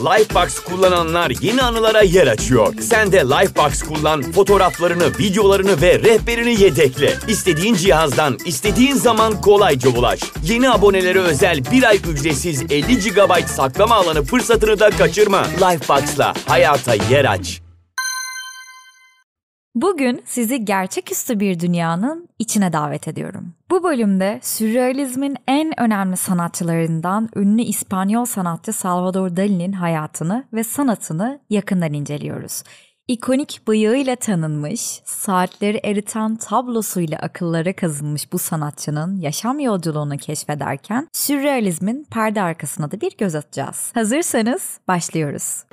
Lifebox kullananlar yeni anılara yer açıyor. Sen de Lifebox kullan, fotoğraflarını, videolarını ve rehberini yedekle. İstediğin cihazdan, istediğin zaman kolayca ulaş. Yeni abonelere özel bir ay ücretsiz 50 GB saklama alanı fırsatını da kaçırma. Lifebox'la hayata yer aç. Bugün sizi gerçeküstü bir dünyanın içine davet ediyorum. Bu bölümde sürrealizmin en önemli sanatçılarından ünlü İspanyol sanatçı Salvador Dali'nin hayatını ve sanatını yakından inceliyoruz. İkonik bıyığıyla tanınmış, saatleri eriten tablosuyla akıllara kazınmış bu sanatçının yaşam yolculuğunu keşfederken sürrealizmin perde arkasına da bir göz atacağız. Hazırsanız başlıyoruz.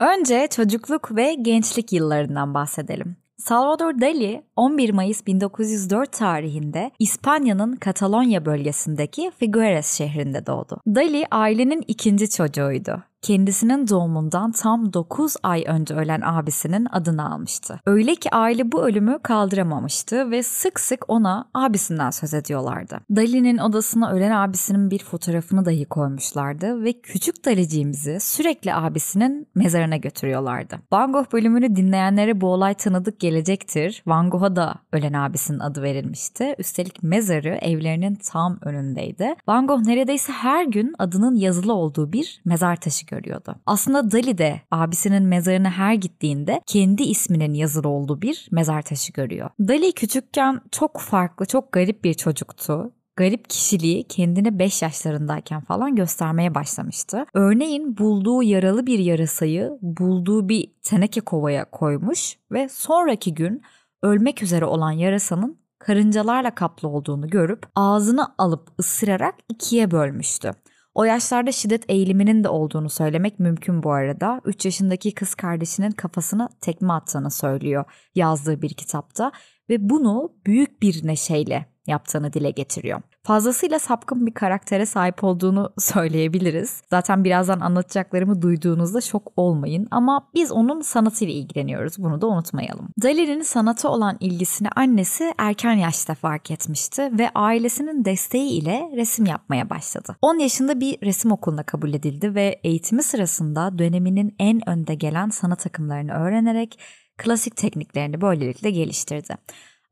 Önce çocukluk ve gençlik yıllarından bahsedelim. Salvador Dali 11 Mayıs 1904 tarihinde İspanya'nın Katalonya bölgesindeki Figueres şehrinde doğdu. Dali ailenin ikinci çocuğuydu kendisinin doğumundan tam 9 ay önce ölen abisinin adını almıştı. Öyle ki aile bu ölümü kaldıramamıştı ve sık sık ona abisinden söz ediyorlardı. Dali'nin odasına ölen abisinin bir fotoğrafını dahi koymuşlardı ve küçük Daliciğimizi sürekli abisinin mezarına götürüyorlardı. Van Gogh bölümünü dinleyenlere bu olay tanıdık gelecektir. Van Gogh'a da ölen abisinin adı verilmişti. Üstelik mezarı evlerinin tam önündeydi. Van Gogh neredeyse her gün adının yazılı olduğu bir mezar taşı görüyordu. Aslında Dali de abisinin mezarına her gittiğinde kendi isminin yazılı olduğu bir mezar taşı görüyor. Dali küçükken çok farklı, çok garip bir çocuktu garip kişiliği kendine 5 yaşlarındayken falan göstermeye başlamıştı. Örneğin bulduğu yaralı bir yarasayı bulduğu bir teneke kovaya koymuş ve sonraki gün ölmek üzere olan yarasanın karıncalarla kaplı olduğunu görüp ağzını alıp ısırarak ikiye bölmüştü. O yaşlarda şiddet eğiliminin de olduğunu söylemek mümkün bu arada. 3 yaşındaki kız kardeşinin kafasına tekme attığını söylüyor yazdığı bir kitapta ve bunu büyük bir neşeyle yaptığını dile getiriyor fazlasıyla sapkın bir karaktere sahip olduğunu söyleyebiliriz. Zaten birazdan anlatacaklarımı duyduğunuzda şok olmayın ama biz onun sanatıyla ilgileniyoruz. Bunu da unutmayalım. Dali'nin sanata olan ilgisini annesi erken yaşta fark etmişti ve ailesinin desteği ile resim yapmaya başladı. 10 yaşında bir resim okuluna kabul edildi ve eğitimi sırasında döneminin en önde gelen sanat akımlarını öğrenerek klasik tekniklerini böylelikle geliştirdi.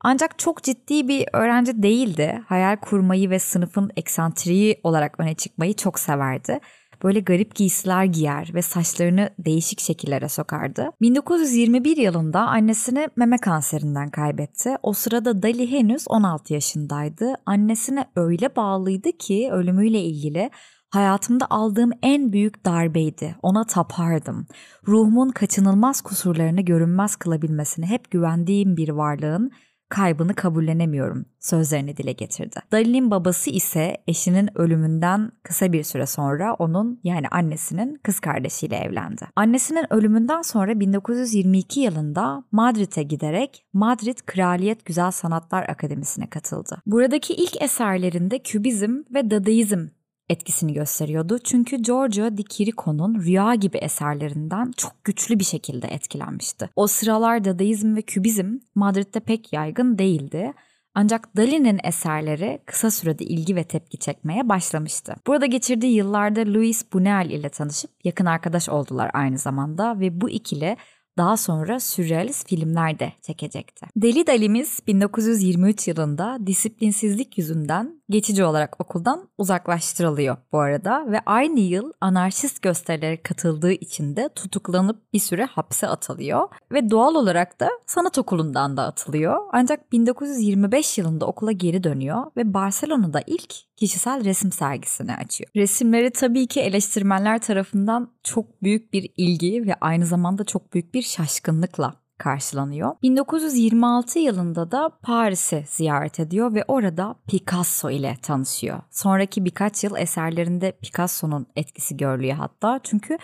Ancak çok ciddi bir öğrenci değildi. Hayal kurmayı ve sınıfın eksantriği olarak öne çıkmayı çok severdi. Böyle garip giysiler giyer ve saçlarını değişik şekillere sokardı. 1921 yılında annesini meme kanserinden kaybetti. O sırada Dali henüz 16 yaşındaydı. Annesine öyle bağlıydı ki ölümüyle ilgili hayatımda aldığım en büyük darbeydi. Ona tapardım. Ruhumun kaçınılmaz kusurlarını görünmez kılabilmesine hep güvendiğim bir varlığın kaybını kabullenemiyorum sözlerini dile getirdi. Dali'nin babası ise eşinin ölümünden kısa bir süre sonra onun yani annesinin kız kardeşiyle evlendi. Annesinin ölümünden sonra 1922 yılında Madrid'e giderek Madrid Kraliyet Güzel Sanatlar Akademisi'ne katıldı. Buradaki ilk eserlerinde kübizm ve dadaizm etkisini gösteriyordu. Çünkü Giorgio di Chirico'nun Rüya gibi eserlerinden çok güçlü bir şekilde etkilenmişti. O sıralar Dadaizm ve Kübizm Madrid'de pek yaygın değildi. Ancak Dali'nin eserleri kısa sürede ilgi ve tepki çekmeye başlamıştı. Burada geçirdiği yıllarda Louis Buñuel ile tanışıp yakın arkadaş oldular aynı zamanda ve bu ikili daha sonra sürrealist filmler de çekecekti. Deli Dali'miz 1923 yılında disiplinsizlik yüzünden geçici olarak okuldan uzaklaştırılıyor bu arada ve aynı yıl anarşist gösterilere katıldığı için de tutuklanıp bir süre hapse atılıyor ve doğal olarak da sanat okulundan da atılıyor. Ancak 1925 yılında okula geri dönüyor ve Barcelona'da ilk kişisel resim sergisini açıyor. Resimleri tabii ki eleştirmenler tarafından çok büyük bir ilgi ve aynı zamanda çok büyük bir şaşkınlıkla karşılanıyor. 1926 yılında da Paris'i ziyaret ediyor ve orada Picasso ile tanışıyor. Sonraki birkaç yıl eserlerinde Picasso'nun etkisi görülüyor hatta çünkü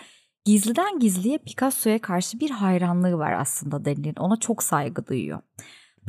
gizliden gizliye Picasso'ya karşı bir hayranlığı var aslında Dali'nin. Ona çok saygı duyuyor.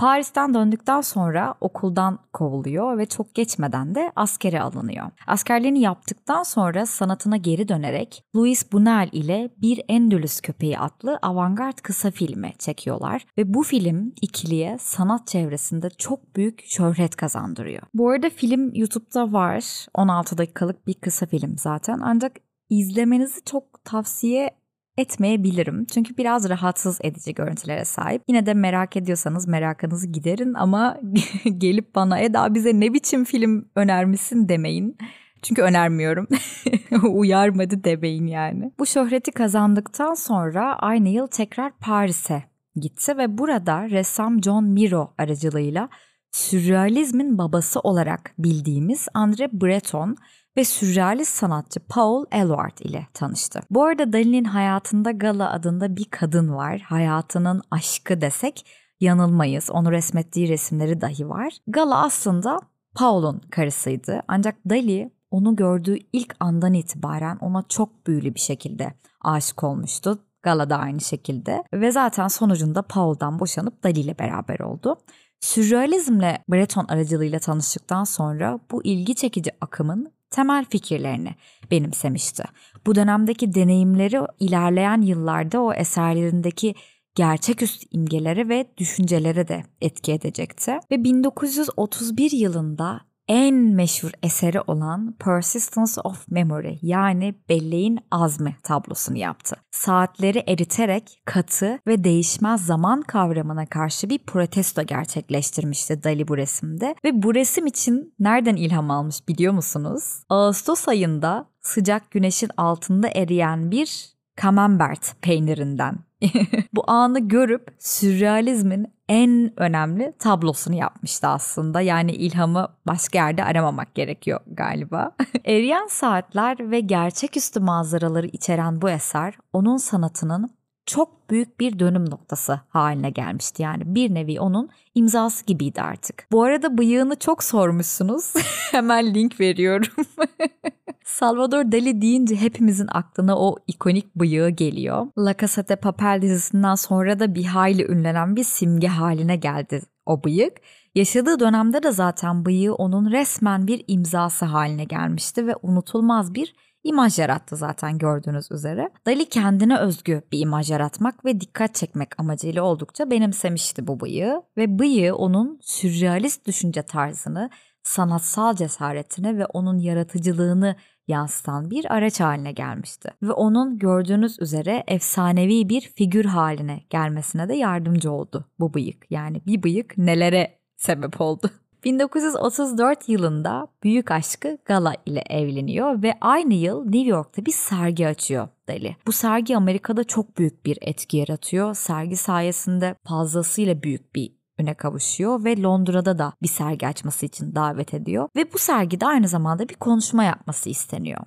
Paris'ten döndükten sonra okuldan kovuluyor ve çok geçmeden de askere alınıyor. Askerliğini yaptıktan sonra sanatına geri dönerek Louis Buñuel ile Bir Endülüs Köpeği adlı avantgard kısa filmi çekiyorlar ve bu film ikiliye sanat çevresinde çok büyük şöhret kazandırıyor. Bu arada film YouTube'da var. 16 dakikalık bir kısa film zaten ancak izlemenizi çok tavsiye etmeyebilirim. Çünkü biraz rahatsız edici görüntülere sahip. Yine de merak ediyorsanız merakınızı giderin ama gelip bana Eda bize ne biçim film önermişsin demeyin. Çünkü önermiyorum. Uyarmadı demeyin yani. Bu şöhreti kazandıktan sonra aynı yıl tekrar Paris'e gitti ve burada ressam John Miro aracılığıyla sürrealizmin babası olarak bildiğimiz André Breton ve sürrealist sanatçı Paul Eluard ile tanıştı. Bu arada Dali'nin hayatında Gala adında bir kadın var. Hayatının aşkı desek yanılmayız. Onu resmettiği resimleri dahi var. Gala aslında Paul'un karısıydı. Ancak Dali onu gördüğü ilk andan itibaren ona çok büyülü bir şekilde aşık olmuştu. Gala da aynı şekilde ve zaten sonucunda Paul'dan boşanıp Dali ile beraber oldu. Sürrealizmle Breton aracılığıyla tanıştıktan sonra bu ilgi çekici akımın temel fikirlerini benimsemişti. Bu dönemdeki deneyimleri ilerleyen yıllarda o eserlerindeki gerçeküstü imgelere ve düşüncelere de etki edecekti. Ve 1931 yılında en meşhur eseri olan Persistence of Memory yani belleğin azmi tablosunu yaptı. Saatleri eriterek katı ve değişmez zaman kavramına karşı bir protesto gerçekleştirmişti Dali bu resimde. Ve bu resim için nereden ilham almış biliyor musunuz? Ağustos ayında sıcak güneşin altında eriyen bir camembert peynirinden. bu anı görüp sürrealizmin en önemli tablosunu yapmıştı aslında. Yani ilhamı başka yerde aramamak gerekiyor galiba. Eriyen saatler ve gerçeküstü manzaraları içeren bu eser onun sanatının çok büyük bir dönüm noktası haline gelmişti. Yani bir nevi onun imzası gibiydi artık. Bu arada bıyığını çok sormuşsunuz. Hemen link veriyorum. Salvador Dali deyince hepimizin aklına o ikonik bıyığı geliyor. La Casa de Papel dizisinden sonra da bir hayli ünlenen bir simge haline geldi o bıyık. Yaşadığı dönemde de zaten bıyığı onun resmen bir imzası haline gelmişti ve unutulmaz bir imaj yarattı zaten gördüğünüz üzere. Dali kendine özgü bir imaj yaratmak ve dikkat çekmek amacıyla oldukça benimsemişti bu bıyığı ve bıyığı onun sürrealist düşünce tarzını, sanatsal cesaretini ve onun yaratıcılığını yansıtan bir araç haline gelmişti. Ve onun gördüğünüz üzere efsanevi bir figür haline gelmesine de yardımcı oldu bu bıyık. Yani bir bıyık nelere sebep oldu. 1934 yılında büyük aşkı Gala ile evleniyor ve aynı yıl New York'ta bir sergi açıyor Dali. Bu sergi Amerika'da çok büyük bir etki yaratıyor. Sergi sayesinde fazlasıyla büyük bir öne kavuşuyor ve Londra'da da bir sergi açması için davet ediyor ve bu sergide aynı zamanda bir konuşma yapması isteniyor.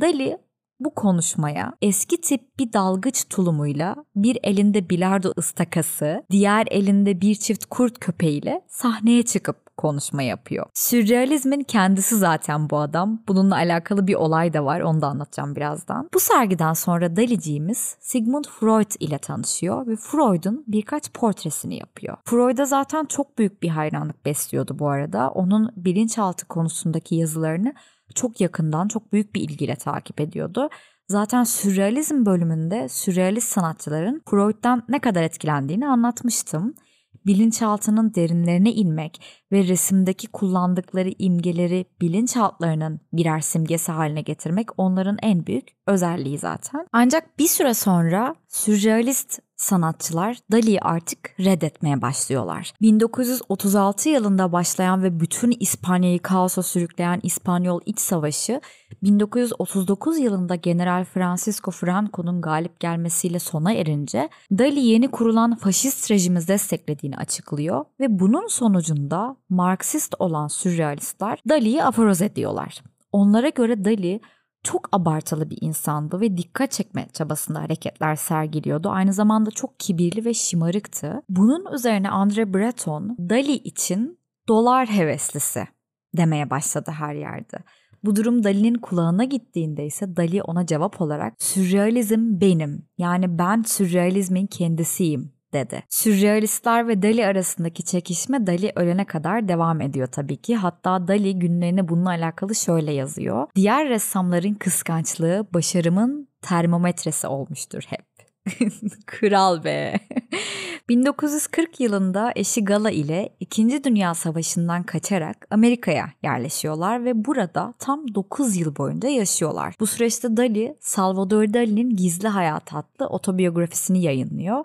Dali bu konuşmaya eski tip bir dalgıç tulumuyla bir elinde bilardo ıstakası, diğer elinde bir çift kurt köpeğiyle sahneye çıkıp konuşma yapıyor. Sürrealizmin kendisi zaten bu adam. Bununla alakalı bir olay da var. Onu da anlatacağım birazdan. Bu sergiden sonra Daliciğimiz Sigmund Freud ile tanışıyor ve Freud'un birkaç portresini yapıyor. Freud'a zaten çok büyük bir hayranlık besliyordu bu arada. Onun bilinçaltı konusundaki yazılarını çok yakından, çok büyük bir ilgiyle takip ediyordu. Zaten sürrealizm bölümünde sürrealist sanatçıların Freud'dan ne kadar etkilendiğini anlatmıştım bilinçaltının derinlerine inmek ve resimdeki kullandıkları imgeleri bilinçaltlarının birer simgesi haline getirmek onların en büyük özelliği zaten. Ancak bir süre sonra sürrealist sanatçılar Dali'yi artık reddetmeye başlıyorlar. 1936 yılında başlayan ve bütün İspanya'yı kaosa sürükleyen İspanyol İç Savaşı 1939 yılında General Francisco Franco'nun galip gelmesiyle sona erince Dali yeni kurulan faşist rejimi desteklediğini açıklıyor ve bunun sonucunda Marksist olan sürrealistler Dali'yi aforoz ediyorlar. Onlara göre Dali çok abartılı bir insandı ve dikkat çekme çabasında hareketler sergiliyordu. Aynı zamanda çok kibirli ve şımarıktı. Bunun üzerine Andre Breton Dali için dolar heveslisi demeye başladı her yerde. Bu durum Dali'nin kulağına gittiğinde ise Dali ona cevap olarak sürrealizm benim yani ben sürrealizmin kendisiyim dedi. Sürrealistler ve Dali arasındaki çekişme Dali ölene kadar devam ediyor tabii ki. Hatta Dali günlerine bununla alakalı şöyle yazıyor. Diğer ressamların kıskançlığı başarımın termometresi olmuştur hep. Kral be. 1940 yılında eşi Gala ile 2. Dünya Savaşı'ndan kaçarak Amerika'ya yerleşiyorlar ve burada tam 9 yıl boyunca yaşıyorlar. Bu süreçte Dali, Salvador Dali'nin Gizli Hayat adlı otobiyografisini yayınlıyor.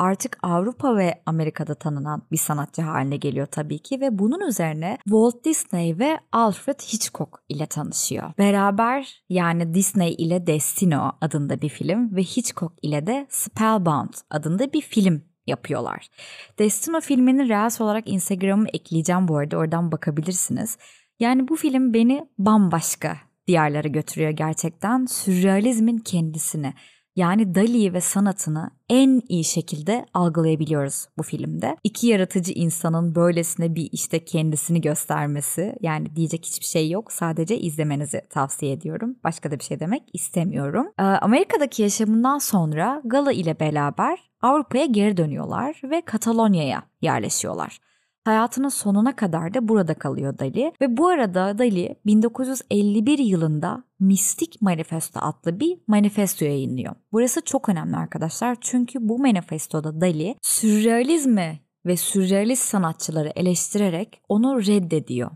artık Avrupa ve Amerika'da tanınan bir sanatçı haline geliyor tabii ki ve bunun üzerine Walt Disney ve Alfred Hitchcock ile tanışıyor. Beraber yani Disney ile Destino adında bir film ve Hitchcock ile de Spellbound adında bir film yapıyorlar. Destino filmini Reels olarak Instagram'a ekleyeceğim bu arada oradan bakabilirsiniz. Yani bu film beni bambaşka diyarlara götürüyor gerçekten. Sürrealizmin kendisini yani Dali'yi ve sanatını en iyi şekilde algılayabiliyoruz bu filmde. İki yaratıcı insanın böylesine bir işte kendisini göstermesi yani diyecek hiçbir şey yok. Sadece izlemenizi tavsiye ediyorum. Başka da bir şey demek istemiyorum. Ee, Amerika'daki yaşamından sonra Gala ile beraber Avrupa'ya geri dönüyorlar ve Katalonya'ya yerleşiyorlar. Hayatının sonuna kadar da burada kalıyor Dali. Ve bu arada Dali 1951 yılında Mistik Manifesto adlı bir manifesto yayınlıyor. Burası çok önemli arkadaşlar. Çünkü bu manifestoda Dali sürrealizmi ve sürrealist sanatçıları eleştirerek onu reddediyor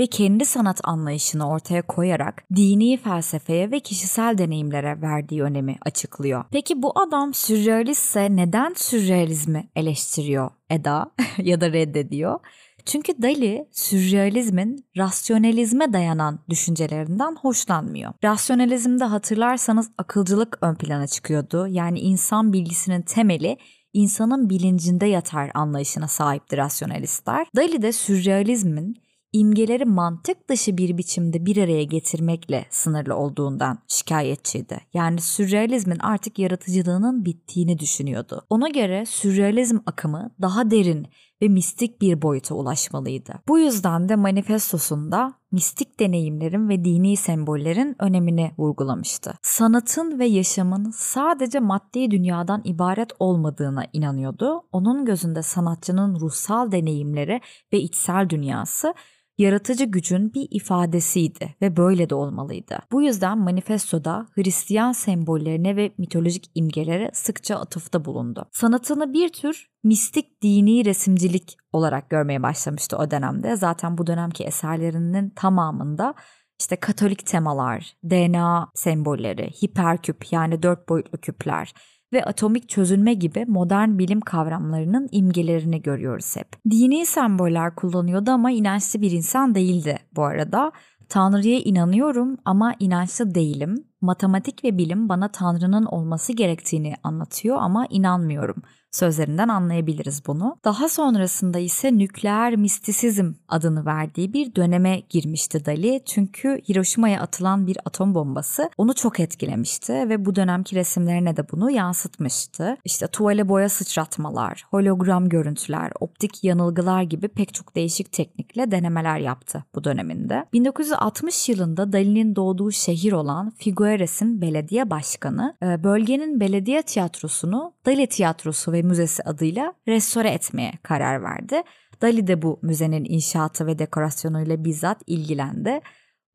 ve kendi sanat anlayışını ortaya koyarak dini felsefeye ve kişisel deneyimlere verdiği önemi açıklıyor. Peki bu adam sürrealistse neden sürrealizmi eleştiriyor Eda ya da reddediyor? Çünkü Dali sürrealizmin rasyonalizme dayanan düşüncelerinden hoşlanmıyor. Rasyonalizmde hatırlarsanız akılcılık ön plana çıkıyordu. Yani insan bilgisinin temeli insanın bilincinde yatar anlayışına sahipti rasyonalistler. Dali de sürrealizmin imgeleri mantık dışı bir biçimde bir araya getirmekle sınırlı olduğundan şikayetçiydi. Yani sürrealizmin artık yaratıcılığının bittiğini düşünüyordu. Ona göre sürrealizm akımı daha derin ve mistik bir boyuta ulaşmalıydı. Bu yüzden de manifestosunda mistik deneyimlerin ve dini sembollerin önemini vurgulamıştı. Sanatın ve yaşamın sadece maddi dünyadan ibaret olmadığına inanıyordu. Onun gözünde sanatçının ruhsal deneyimleri ve içsel dünyası yaratıcı gücün bir ifadesiydi ve böyle de olmalıydı. Bu yüzden manifestoda Hristiyan sembollerine ve mitolojik imgelere sıkça atıfta bulundu. Sanatını bir tür mistik dini resimcilik olarak görmeye başlamıştı o dönemde. Zaten bu dönemki eserlerinin tamamında işte katolik temalar, DNA sembolleri, hiperküp yani dört boyutlu küpler, ve atomik çözülme gibi modern bilim kavramlarının imgelerini görüyoruz hep. Dini semboller kullanıyordu ama inançlı bir insan değildi bu arada. Tanrı'ya inanıyorum ama inançlı değilim. Matematik ve bilim bana Tanrı'nın olması gerektiğini anlatıyor ama inanmıyorum sözlerinden anlayabiliriz bunu. Daha sonrasında ise nükleer mistisizm adını verdiği bir döneme girmişti Dali. Çünkü Hiroşima'ya atılan bir atom bombası onu çok etkilemişti ve bu dönemki resimlerine de bunu yansıtmıştı. İşte tuvale boya sıçratmalar, hologram görüntüler, optik yanılgılar gibi pek çok değişik teknikle denemeler yaptı bu döneminde. 1960 yılında Dali'nin doğduğu şehir olan Figueres'in belediye başkanı e, bölgenin belediye tiyatrosunu Dali Tiyatrosu ve Müzesi adıyla restore etmeye karar verdi. Dali de bu müzenin inşaatı ve dekorasyonuyla bizzat ilgilendi.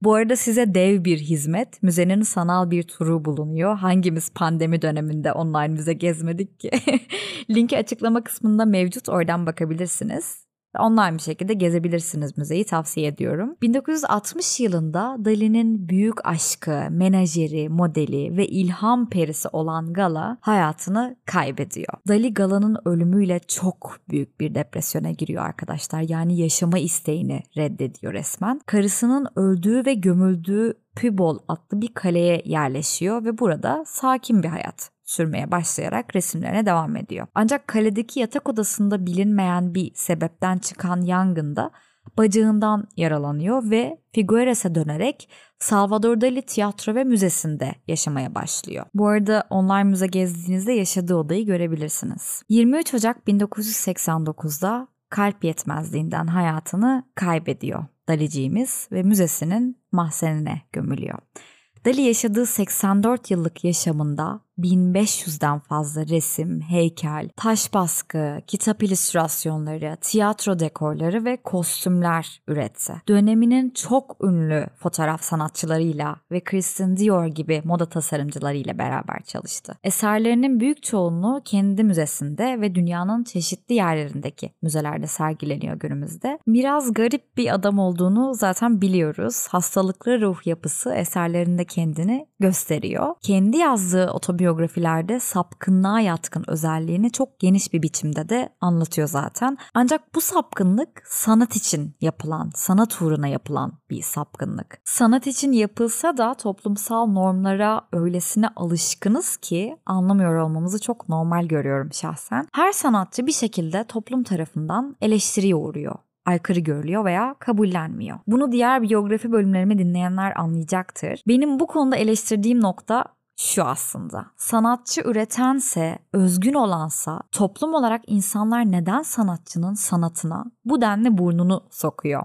Bu arada size dev bir hizmet. Müzenin sanal bir turu bulunuyor. Hangimiz pandemi döneminde online müze gezmedik ki? Linki açıklama kısmında mevcut. Oradan bakabilirsiniz online bir şekilde gezebilirsiniz müzeyi tavsiye ediyorum. 1960 yılında Dali'nin büyük aşkı, menajeri, modeli ve ilham perisi olan Gala hayatını kaybediyor. Dali Gala'nın ölümüyle çok büyük bir depresyona giriyor arkadaşlar. Yani yaşama isteğini reddediyor resmen. Karısının öldüğü ve gömüldüğü Pübol adlı bir kaleye yerleşiyor ve burada sakin bir hayat sürmeye başlayarak resimlerine devam ediyor. Ancak kaledeki yatak odasında bilinmeyen bir sebepten çıkan yangında bacağından yaralanıyor ve Figueres'e dönerek Salvador Dali Tiyatro ve Müzesi'nde yaşamaya başlıyor. Bu arada online müze gezdiğinizde yaşadığı odayı görebilirsiniz. 23 Ocak 1989'da kalp yetmezliğinden hayatını kaybediyor Daliciğimiz ve müzesinin mahzenine gömülüyor. Dali yaşadığı 84 yıllık yaşamında 1500'den fazla resim, heykel, taş baskı, kitap illüstrasyonları, tiyatro dekorları ve kostümler üretti. Döneminin çok ünlü fotoğraf sanatçılarıyla ve Christian Dior gibi moda tasarımcılarıyla beraber çalıştı. Eserlerinin büyük çoğunluğu kendi müzesinde ve dünyanın çeşitli yerlerindeki müzelerde sergileniyor günümüzde. Biraz garip bir adam olduğunu zaten biliyoruz. Hastalıklı ruh yapısı eserlerinde kendini gösteriyor. Kendi yazdığı otobiyografisi biyografilerde sapkınlığa yatkın özelliğini çok geniş bir biçimde de anlatıyor zaten. Ancak bu sapkınlık sanat için yapılan, sanat uğruna yapılan bir sapkınlık. Sanat için yapılsa da toplumsal normlara öylesine alışkınız ki anlamıyor olmamızı çok normal görüyorum şahsen. Her sanatçı bir şekilde toplum tarafından eleştiriye uğruyor aykırı görülüyor veya kabullenmiyor. Bunu diğer biyografi bölümlerimi dinleyenler anlayacaktır. Benim bu konuda eleştirdiğim nokta şu aslında. Sanatçı üretense, özgün olansa toplum olarak insanlar neden sanatçının sanatına bu denli burnunu sokuyor?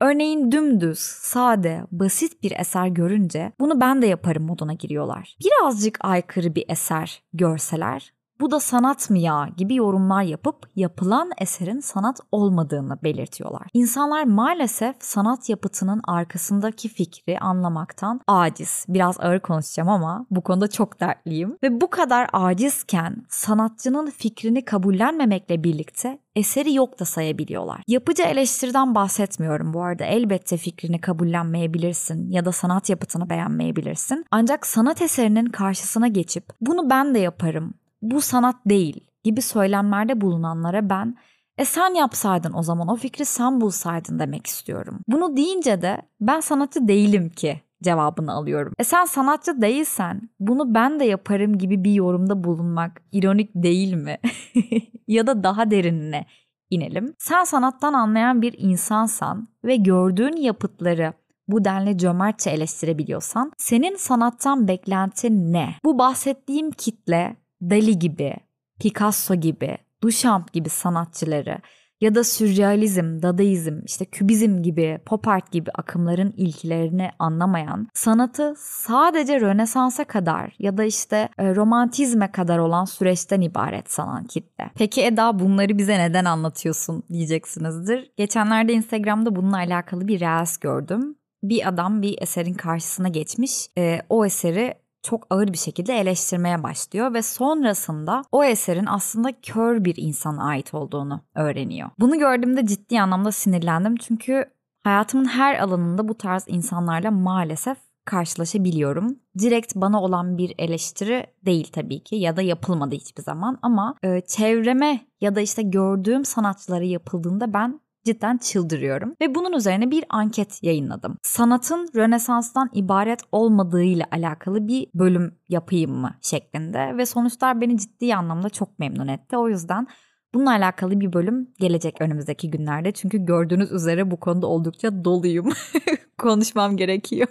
Örneğin dümdüz, sade, basit bir eser görünce bunu ben de yaparım moduna giriyorlar. Birazcık aykırı bir eser görseler bu da sanat mı ya gibi yorumlar yapıp yapılan eserin sanat olmadığını belirtiyorlar. İnsanlar maalesef sanat yapıtının arkasındaki fikri anlamaktan aciz. Biraz ağır konuşacağım ama bu konuda çok dertliyim. Ve bu kadar acizken sanatçının fikrini kabullenmemekle birlikte eseri yok da sayabiliyorlar. Yapıcı eleştiriden bahsetmiyorum bu arada. Elbette fikrini kabullenmeyebilirsin ya da sanat yapıtını beğenmeyebilirsin. Ancak sanat eserinin karşısına geçip bunu ben de yaparım, bu sanat değil gibi söylemlerde bulunanlara ben e sen yapsaydın o zaman o fikri sen bulsaydın demek istiyorum. Bunu deyince de ben sanatçı değilim ki cevabını alıyorum. E sen sanatçı değilsen bunu ben de yaparım gibi bir yorumda bulunmak ironik değil mi? ya da daha derinine inelim. Sen sanattan anlayan bir insansan ve gördüğün yapıtları bu denli cömertçe eleştirebiliyorsan senin sanattan beklentin ne? Bu bahsettiğim kitle Dali gibi, Picasso gibi, Duchamp gibi sanatçıları ya da sürrealizm, dadaizm, işte kübizm gibi, pop art gibi akımların ilkilerini anlamayan, sanatı sadece Rönesans'a kadar ya da işte e, romantizme kadar olan süreçten ibaret sanan kitle. Peki Eda bunları bize neden anlatıyorsun diyeceksinizdir. Geçenlerde Instagram'da bununla alakalı bir reels gördüm. Bir adam bir eserin karşısına geçmiş. E, o eseri çok ağır bir şekilde eleştirmeye başlıyor ve sonrasında o eserin aslında kör bir insana ait olduğunu öğreniyor. Bunu gördüğümde ciddi anlamda sinirlendim çünkü hayatımın her alanında bu tarz insanlarla maalesef karşılaşabiliyorum. Direkt bana olan bir eleştiri değil tabii ki ya da yapılmadı hiçbir zaman ama e, çevreme ya da işte gördüğüm sanatçılara yapıldığında ben cidden çıldırıyorum. Ve bunun üzerine bir anket yayınladım. Sanatın Rönesans'tan ibaret olmadığıyla alakalı bir bölüm yapayım mı şeklinde. Ve sonuçlar beni ciddi anlamda çok memnun etti. O yüzden Bununla alakalı bir bölüm gelecek önümüzdeki günlerde. Çünkü gördüğünüz üzere bu konuda oldukça doluyum. Konuşmam gerekiyor.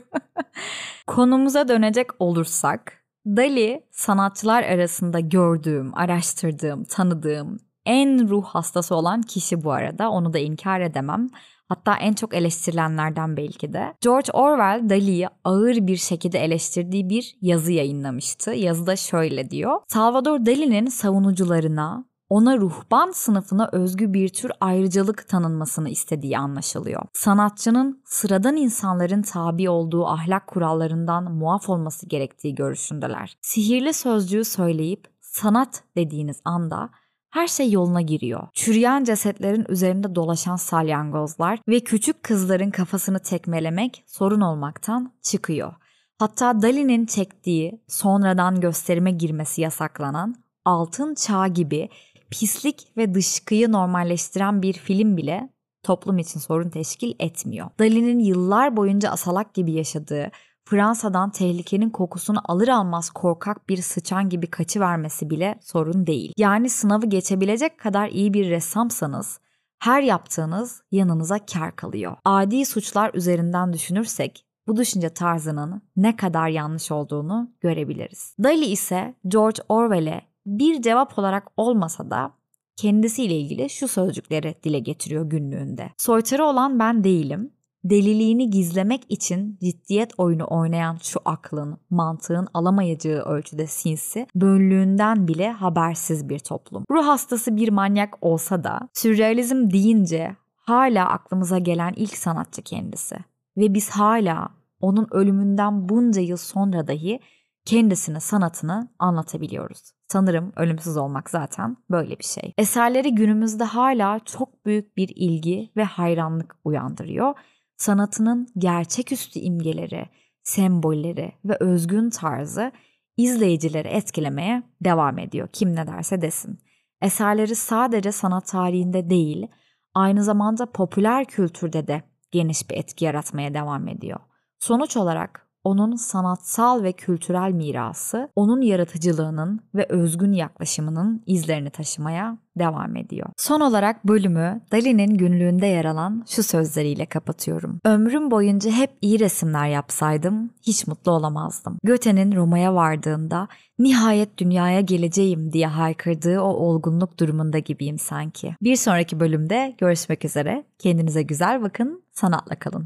Konumuza dönecek olursak, Dali sanatçılar arasında gördüğüm, araştırdığım, tanıdığım en ruh hastası olan kişi bu arada. Onu da inkar edemem. Hatta en çok eleştirilenlerden belki de. George Orwell Dali'yi ağır bir şekilde eleştirdiği bir yazı yayınlamıştı. Yazıda şöyle diyor. Salvador Dali'nin savunucularına ona ruhban sınıfına özgü bir tür ayrıcalık tanınmasını istediği anlaşılıyor. Sanatçının sıradan insanların tabi olduğu ahlak kurallarından muaf olması gerektiği görüşündeler. Sihirli sözcüğü söyleyip sanat dediğiniz anda her şey yoluna giriyor. Çürüyen cesetlerin üzerinde dolaşan salyangozlar ve küçük kızların kafasını tekmelemek sorun olmaktan çıkıyor. Hatta Dali'nin çektiği sonradan gösterime girmesi yasaklanan Altın Çağ gibi pislik ve dışkıyı normalleştiren bir film bile toplum için sorun teşkil etmiyor. Dali'nin yıllar boyunca asalak gibi yaşadığı Fransa'dan tehlikenin kokusunu alır almaz korkak bir sıçan gibi kaçı vermesi bile sorun değil. Yani sınavı geçebilecek kadar iyi bir ressamsanız Her yaptığınız yanınıza kar kalıyor. Adi suçlar üzerinden düşünürsek bu düşünce tarzının ne kadar yanlış olduğunu görebiliriz. Dali ise George Orwell'e bir cevap olarak olmasa da kendisiyle ilgili şu sözcükleri dile getiriyor günlüğünde. Soytarı olan ben değilim. Deliliğini gizlemek için ciddiyet oyunu oynayan şu aklın, mantığın alamayacağı ölçüde sinsi, bönlüğünden bile habersiz bir toplum. Ruh hastası bir manyak olsa da sürrealizm deyince hala aklımıza gelen ilk sanatçı kendisi. Ve biz hala onun ölümünden bunca yıl sonra dahi kendisine sanatını anlatabiliyoruz. Sanırım ölümsüz olmak zaten böyle bir şey. Eserleri günümüzde hala çok büyük bir ilgi ve hayranlık uyandırıyor. Sanatının gerçeküstü imgeleri, sembolleri ve özgün tarzı izleyicileri etkilemeye devam ediyor. Kim ne derse desin. Eserleri sadece sanat tarihinde değil, aynı zamanda popüler kültürde de geniş bir etki yaratmaya devam ediyor. Sonuç olarak onun sanatsal ve kültürel mirası, onun yaratıcılığının ve özgün yaklaşımının izlerini taşımaya devam ediyor. Son olarak bölümü Dali'nin günlüğünde yer alan şu sözleriyle kapatıyorum. Ömrüm boyunca hep iyi resimler yapsaydım hiç mutlu olamazdım. Goethe'nin Roma'ya vardığında nihayet dünyaya geleceğim diye haykırdığı o olgunluk durumunda gibiyim sanki. Bir sonraki bölümde görüşmek üzere. Kendinize güzel bakın, sanatla kalın.